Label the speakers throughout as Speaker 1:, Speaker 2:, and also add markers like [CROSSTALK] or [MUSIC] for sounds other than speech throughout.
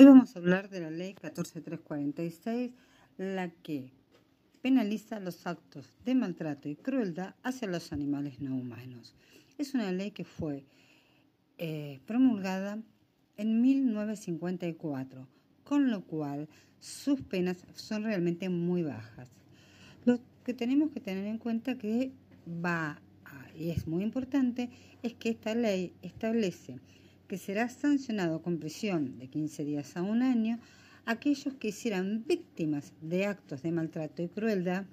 Speaker 1: Hoy vamos a hablar de la ley 14346, la que penaliza los actos de maltrato y crueldad hacia los animales no humanos. Es una ley que fue eh, promulgada en 1954, con lo cual sus penas son realmente muy bajas. Lo que tenemos que tener en cuenta que va, y es muy importante, es que esta ley establece que será sancionado con prisión de 15 días a un año aquellos que hicieran víctimas de actos de maltrato y crueldad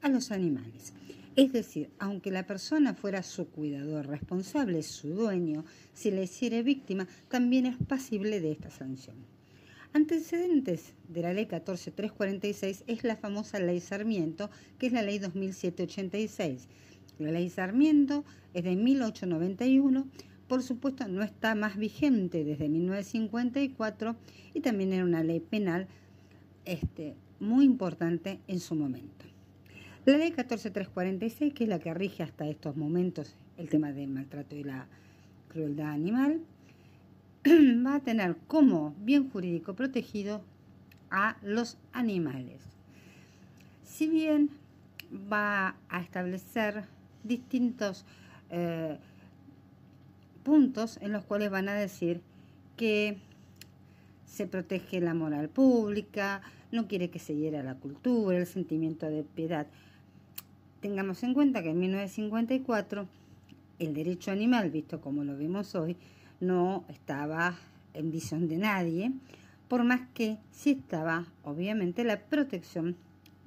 Speaker 1: a los animales. Es decir, aunque la persona fuera su cuidador responsable, su dueño, si le hiciera víctima, también es pasible de esta sanción. Antecedentes de la ley 14346 es la famosa ley Sarmiento, que es la ley 2786. La ley Sarmiento es de 1891 por supuesto no está más vigente desde 1954 y también era una ley penal este, muy importante en su momento. La ley 14346, que es la que rige hasta estos momentos el tema del maltrato y la crueldad animal, [CLEARS THROAT] va a tener como bien jurídico protegido a los animales. Si bien va a establecer distintos eh, puntos en los cuales van a decir que se protege la moral pública, no quiere que se hiera la cultura, el sentimiento de piedad. Tengamos en cuenta que en 1954 el derecho animal, visto como lo vemos hoy, no estaba en visión de nadie, por más que sí estaba, obviamente, la protección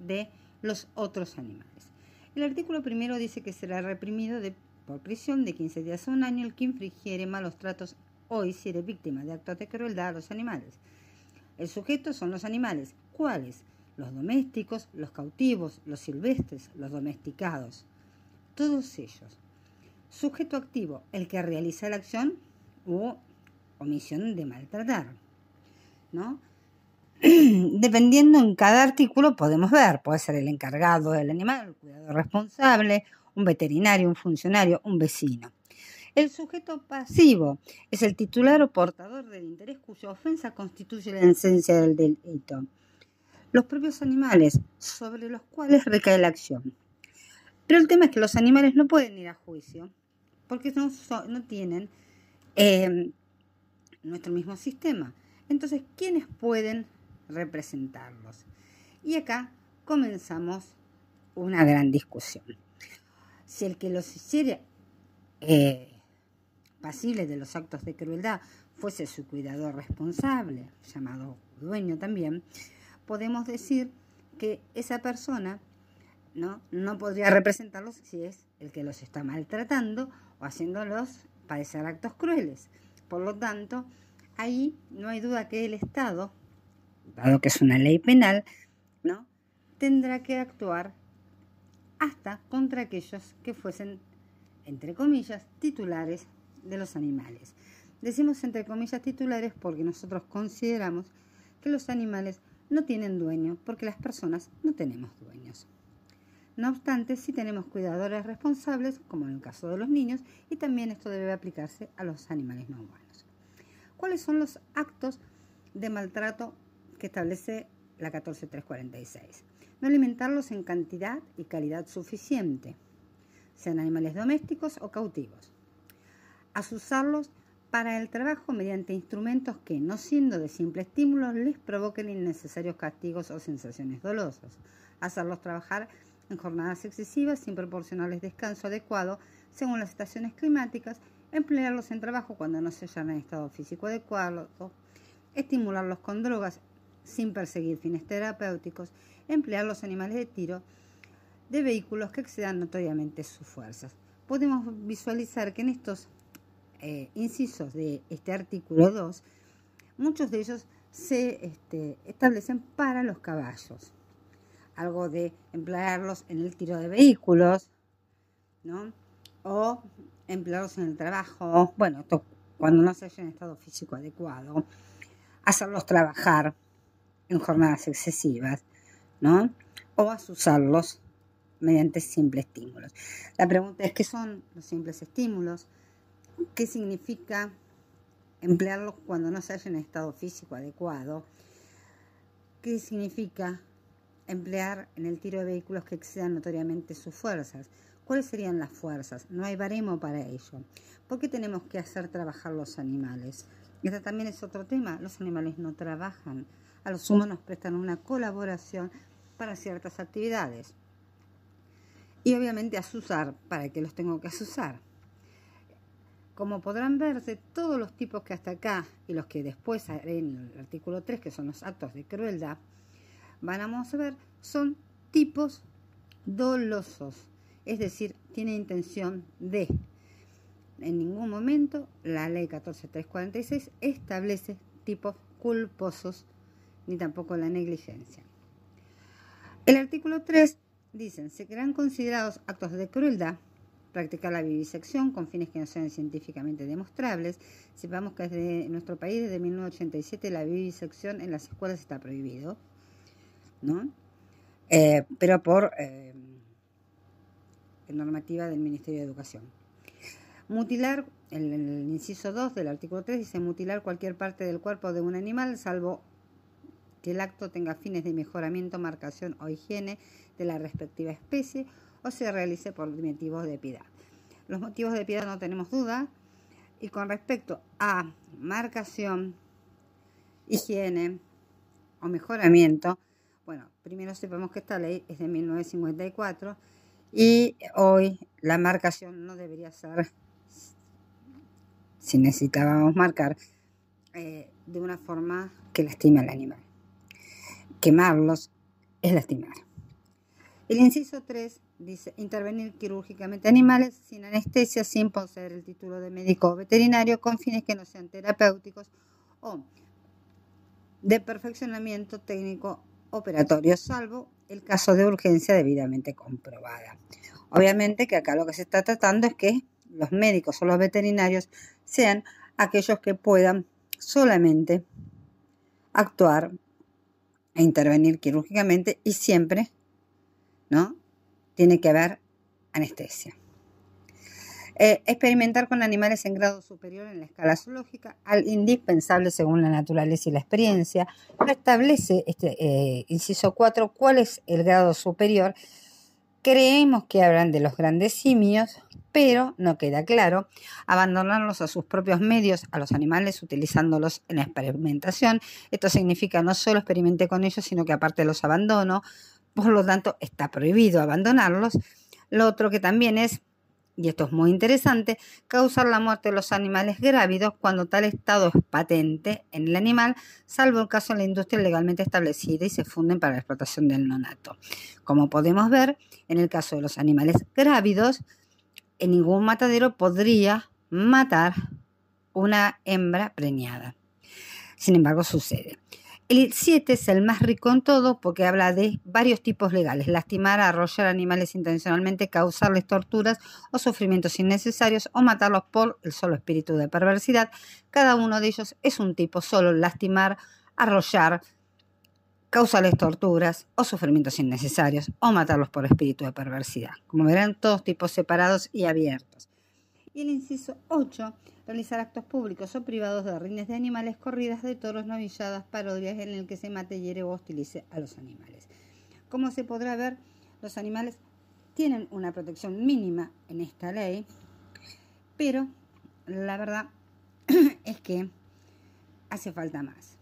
Speaker 1: de los otros animales. El artículo primero dice que será reprimido de por prisión de 15 días a un año el que infringiere malos tratos o hiciere víctima de actos de crueldad a los animales. El sujeto son los animales. ¿Cuáles? Los domésticos, los cautivos, los silvestres, los domesticados. Todos ellos. Sujeto activo, el que realiza la acción o omisión de maltratar. ¿No? [CLEARS THROAT] Dependiendo en cada artículo podemos ver, puede ser el encargado del animal, el cuidador responsable, un veterinario, un funcionario, un vecino. El sujeto pasivo es el titular o portador del interés cuya ofensa constituye la esencia del delito. Los propios animales sobre los cuales recae la acción. Pero el tema es que los animales no pueden ir a juicio porque no, tienen em, nuestro mismo sistema. Entonces, ¿quiénes pueden representarlos? Y acá comenzamos una gran discusión si el que los hiciera eh, pasibles de los actos de crueldad fuese su cuidador responsable, llamado dueño también, podemos decir que esa persona no, no podría representarlos si es el que los está maltratando o haciéndolos padecer actos crueles. Por lo tanto, ahí no hay duda que el Estado, dado que es una ley penal, ¿no? tendrá que actuar hasta contra aquellos que fuesen, entre comillas, titulares de los animales. Decimos entre comillas titulares porque nosotros consideramos que los animales no tienen dueño porque las personas no tenemos dueños. No obstante, sí tenemos cuidadores responsables, como en el caso de los niños, y también esto debe aplicarse a los animales no humanos. ¿Cuáles son los actos de maltrato que establece la 14346? No alimentarlos en cantidad y calidad suficiente, sean animales domésticos o cautivos. Asusarlos para el trabajo mediante instrumentos que, no siendo de simple estímulo, les provoquen innecesarios castigos o sensaciones dolosas. Hacerlos trabajar en jornadas excesivas sin proporcionarles descanso adecuado según las estaciones climáticas, emplearlos en trabajo cuando no se hallan en estado físico adecuado, estimularlos con drogas sin perseguir fines terapéuticos, emplear los animales de tiro de vehículos que excedan notoriamente sus fuerzas. Podemos visualizar que en estos eh, incisos de este artículo 2, muchos de ellos se este, establecen para los caballos. Algo de emplearlos en el tiro de vehículos, ¿no? O emplearlos en el trabajo, bueno, cuando no se haya en estado físico adecuado, hacerlos trabajar en jornadas excesivas, ¿no? O asusarlos mediante simples estímulos. La pregunta es, ¿qué son los simples estímulos? ¿Qué significa emplearlos cuando no se haya en estado físico adecuado. ¿Qué significa emplear en el tiro de vehículos que excedan notoriamente sus fuerzas? ¿Cuáles serían las fuerzas? No hay baremo para ello. ¿Por qué tenemos que hacer trabajar los animales? Este también es otro tema. Los animales no trabajan. A los humanos prestan una colaboración para ciertas actividades. Y obviamente asusar, ¿para qué los tengo que asusar? Como podrán verse, todos los tipos que hasta acá y los que después en el artículo 3, que son los actos de crueldad, van a ver, son tipos dolosos es decir, tiene intención de. En ningún momento la ley 14346 establece tipos culposos ni tampoco la negligencia. El artículo 3 dice, se serán considerados actos de crueldad practicar la vivisección con fines que no sean científicamente demostrables. Sepamos que desde nuestro país, desde 1987, la vivisección en las escuelas está prohibido, ¿no? Eh, pero por eh, normativa del Ministerio de Educación. Mutilar, el, el, inciso 2 del artículo 3 dice mutilar cualquier parte del cuerpo de un animal, salvo que el acto tenga fines de mejoramiento, marcación o higiene de la respectiva especie o se realice por motivos de piedad. Los motivos de piedad no tenemos duda. Y con respecto a marcación, higiene o mejoramiento, bueno, primero sepamos que esta ley es de 1954 y hoy la marcación no debería ser, si necesitábamos marcar, eh, de una forma que lastime al animal. Quemarlos es lastimar. El inciso 3 dice intervenir quirúrgicamente animales sin anestesia, sin poseer el título de médico o veterinario, con fines que no sean terapéuticos o de perfeccionamiento técnico operatorio, salvo el caso de urgencia debidamente comprobada. Obviamente que acá lo que se está tratando es que los médicos o los veterinarios sean aquellos que puedan solamente actuar e intervenir quirúrgicamente y siempre, ¿no? Tiene que haber anestesia. Eh, experimentar con animales en grado superior en la escala zoológica al indispensable según la naturaleza y la experiencia. establece este eh, inciso 4 cuál es el grado superior. Creemos que hablan de los grandes simios, pero no queda claro. Abandonarlos a sus propios medios, a los animales, utilizándolos en la experimentación. Esto significa no solo experimente con ellos, sino que aparte los abandono. Por lo tanto, está prohibido abandonarlos. Lo otro que también es y esto es muy interesante, causar la muerte de los animales grávidos cuando tal estado es patente en el animal, salvo el caso en la industria legalmente establecida y se funden para la explotación del nonato. Como podemos ver, en el caso de los animales grávidos, en ningún matadero podría matar una hembra preñada. Sin embargo, sucede. El 7 es el más rico en todo porque habla de varios tipos legales, lastimar, arrollar animales intencionalmente, causarles torturas o sufrimientos innecesarios o matarlos por el solo espíritu de perversidad. Cada uno de ellos es un tipo solo, lastimar, arrollar, causarles torturas o sufrimientos innecesarios o matarlos por espíritu de perversidad. Como verán, todos tipos separados y abiertos. Y el inciso 8 realizar actos públicos o privados de rines de animales, corridas de toros, novilladas, parodias en el que se mate, hiere o hostilice a los animales. Como se podrá ver, los animales tienen una protección mínima en esta ley, pero la verdad [CLEARS THROAT] es que hace falta más.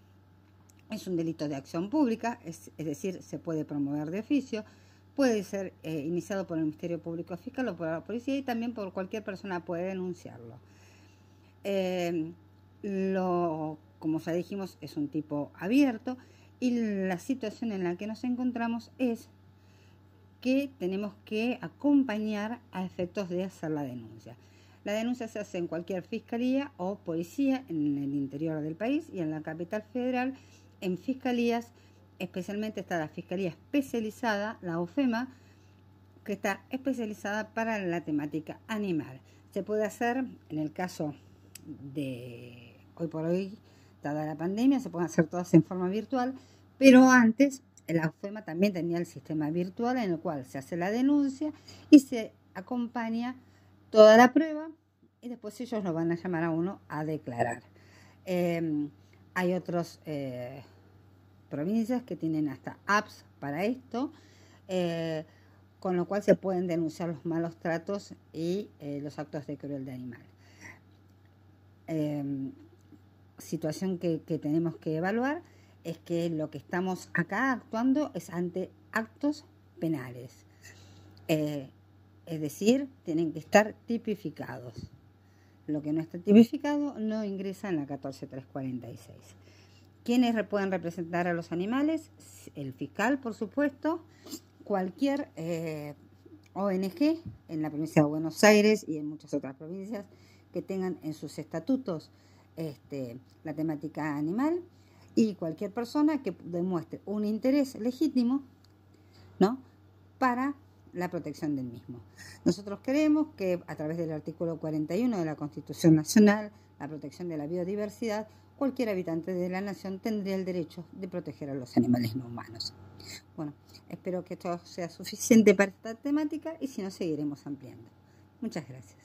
Speaker 1: Es un delito de acción pública, es, decir, se puede promover de oficio, puede ser eh, iniciado por el Ministerio Público Fiscal o por la policía y también por cualquier persona puede denunciarlo. Eh, lo, como ya dijimos, es un tipo abierto y la situación en la que nos encontramos es que tenemos que acompañar a efectos de hacer la denuncia. La denuncia se hace en cualquier fiscalía o policía en el interior del país y en la capital federal, en fiscalías, especialmente está la fiscalía especializada, la OFEMA, que está especializada para la temática animal. Se puede hacer, en el caso de hoy por hoy, dada la pandemia, se pueden hacer todas en forma virtual, pero antes la UFEMA también tenía el sistema virtual en el cual se hace la denuncia y se acompaña toda la prueba y después ellos lo van a llamar a uno a declarar. Em, hay otras eh, provincias que tienen hasta apps para esto, eh, con lo cual se pueden denunciar los malos tratos y eh, los actos de crueldad animal. Em, situación que, que tenemos que evaluar es que lo que estamos acá actuando es ante actos penales. es decir, tienen que estar tipificados. Lo que no está tipificado no ingresa en la 14346. ¿Quiénes pueden representar a los animales? El fiscal, por supuesto, cualquier eh, ONG en la provincia de Buenos Aires y en muchas otras provincias que tengan en sus estatutos este, la temática animal y cualquier persona que demuestre un interés legítimo ¿no? para la protección del mismo. Nosotros creemos que a través del artículo 41 de la Constitución Nacional, la protección de la biodiversidad, cualquier habitante de la nación tendría el derecho de proteger a los animales no humanos. Bueno, espero que esto sea suficiente para esta temática y si no, seguiremos ampliando. Muchas gracias.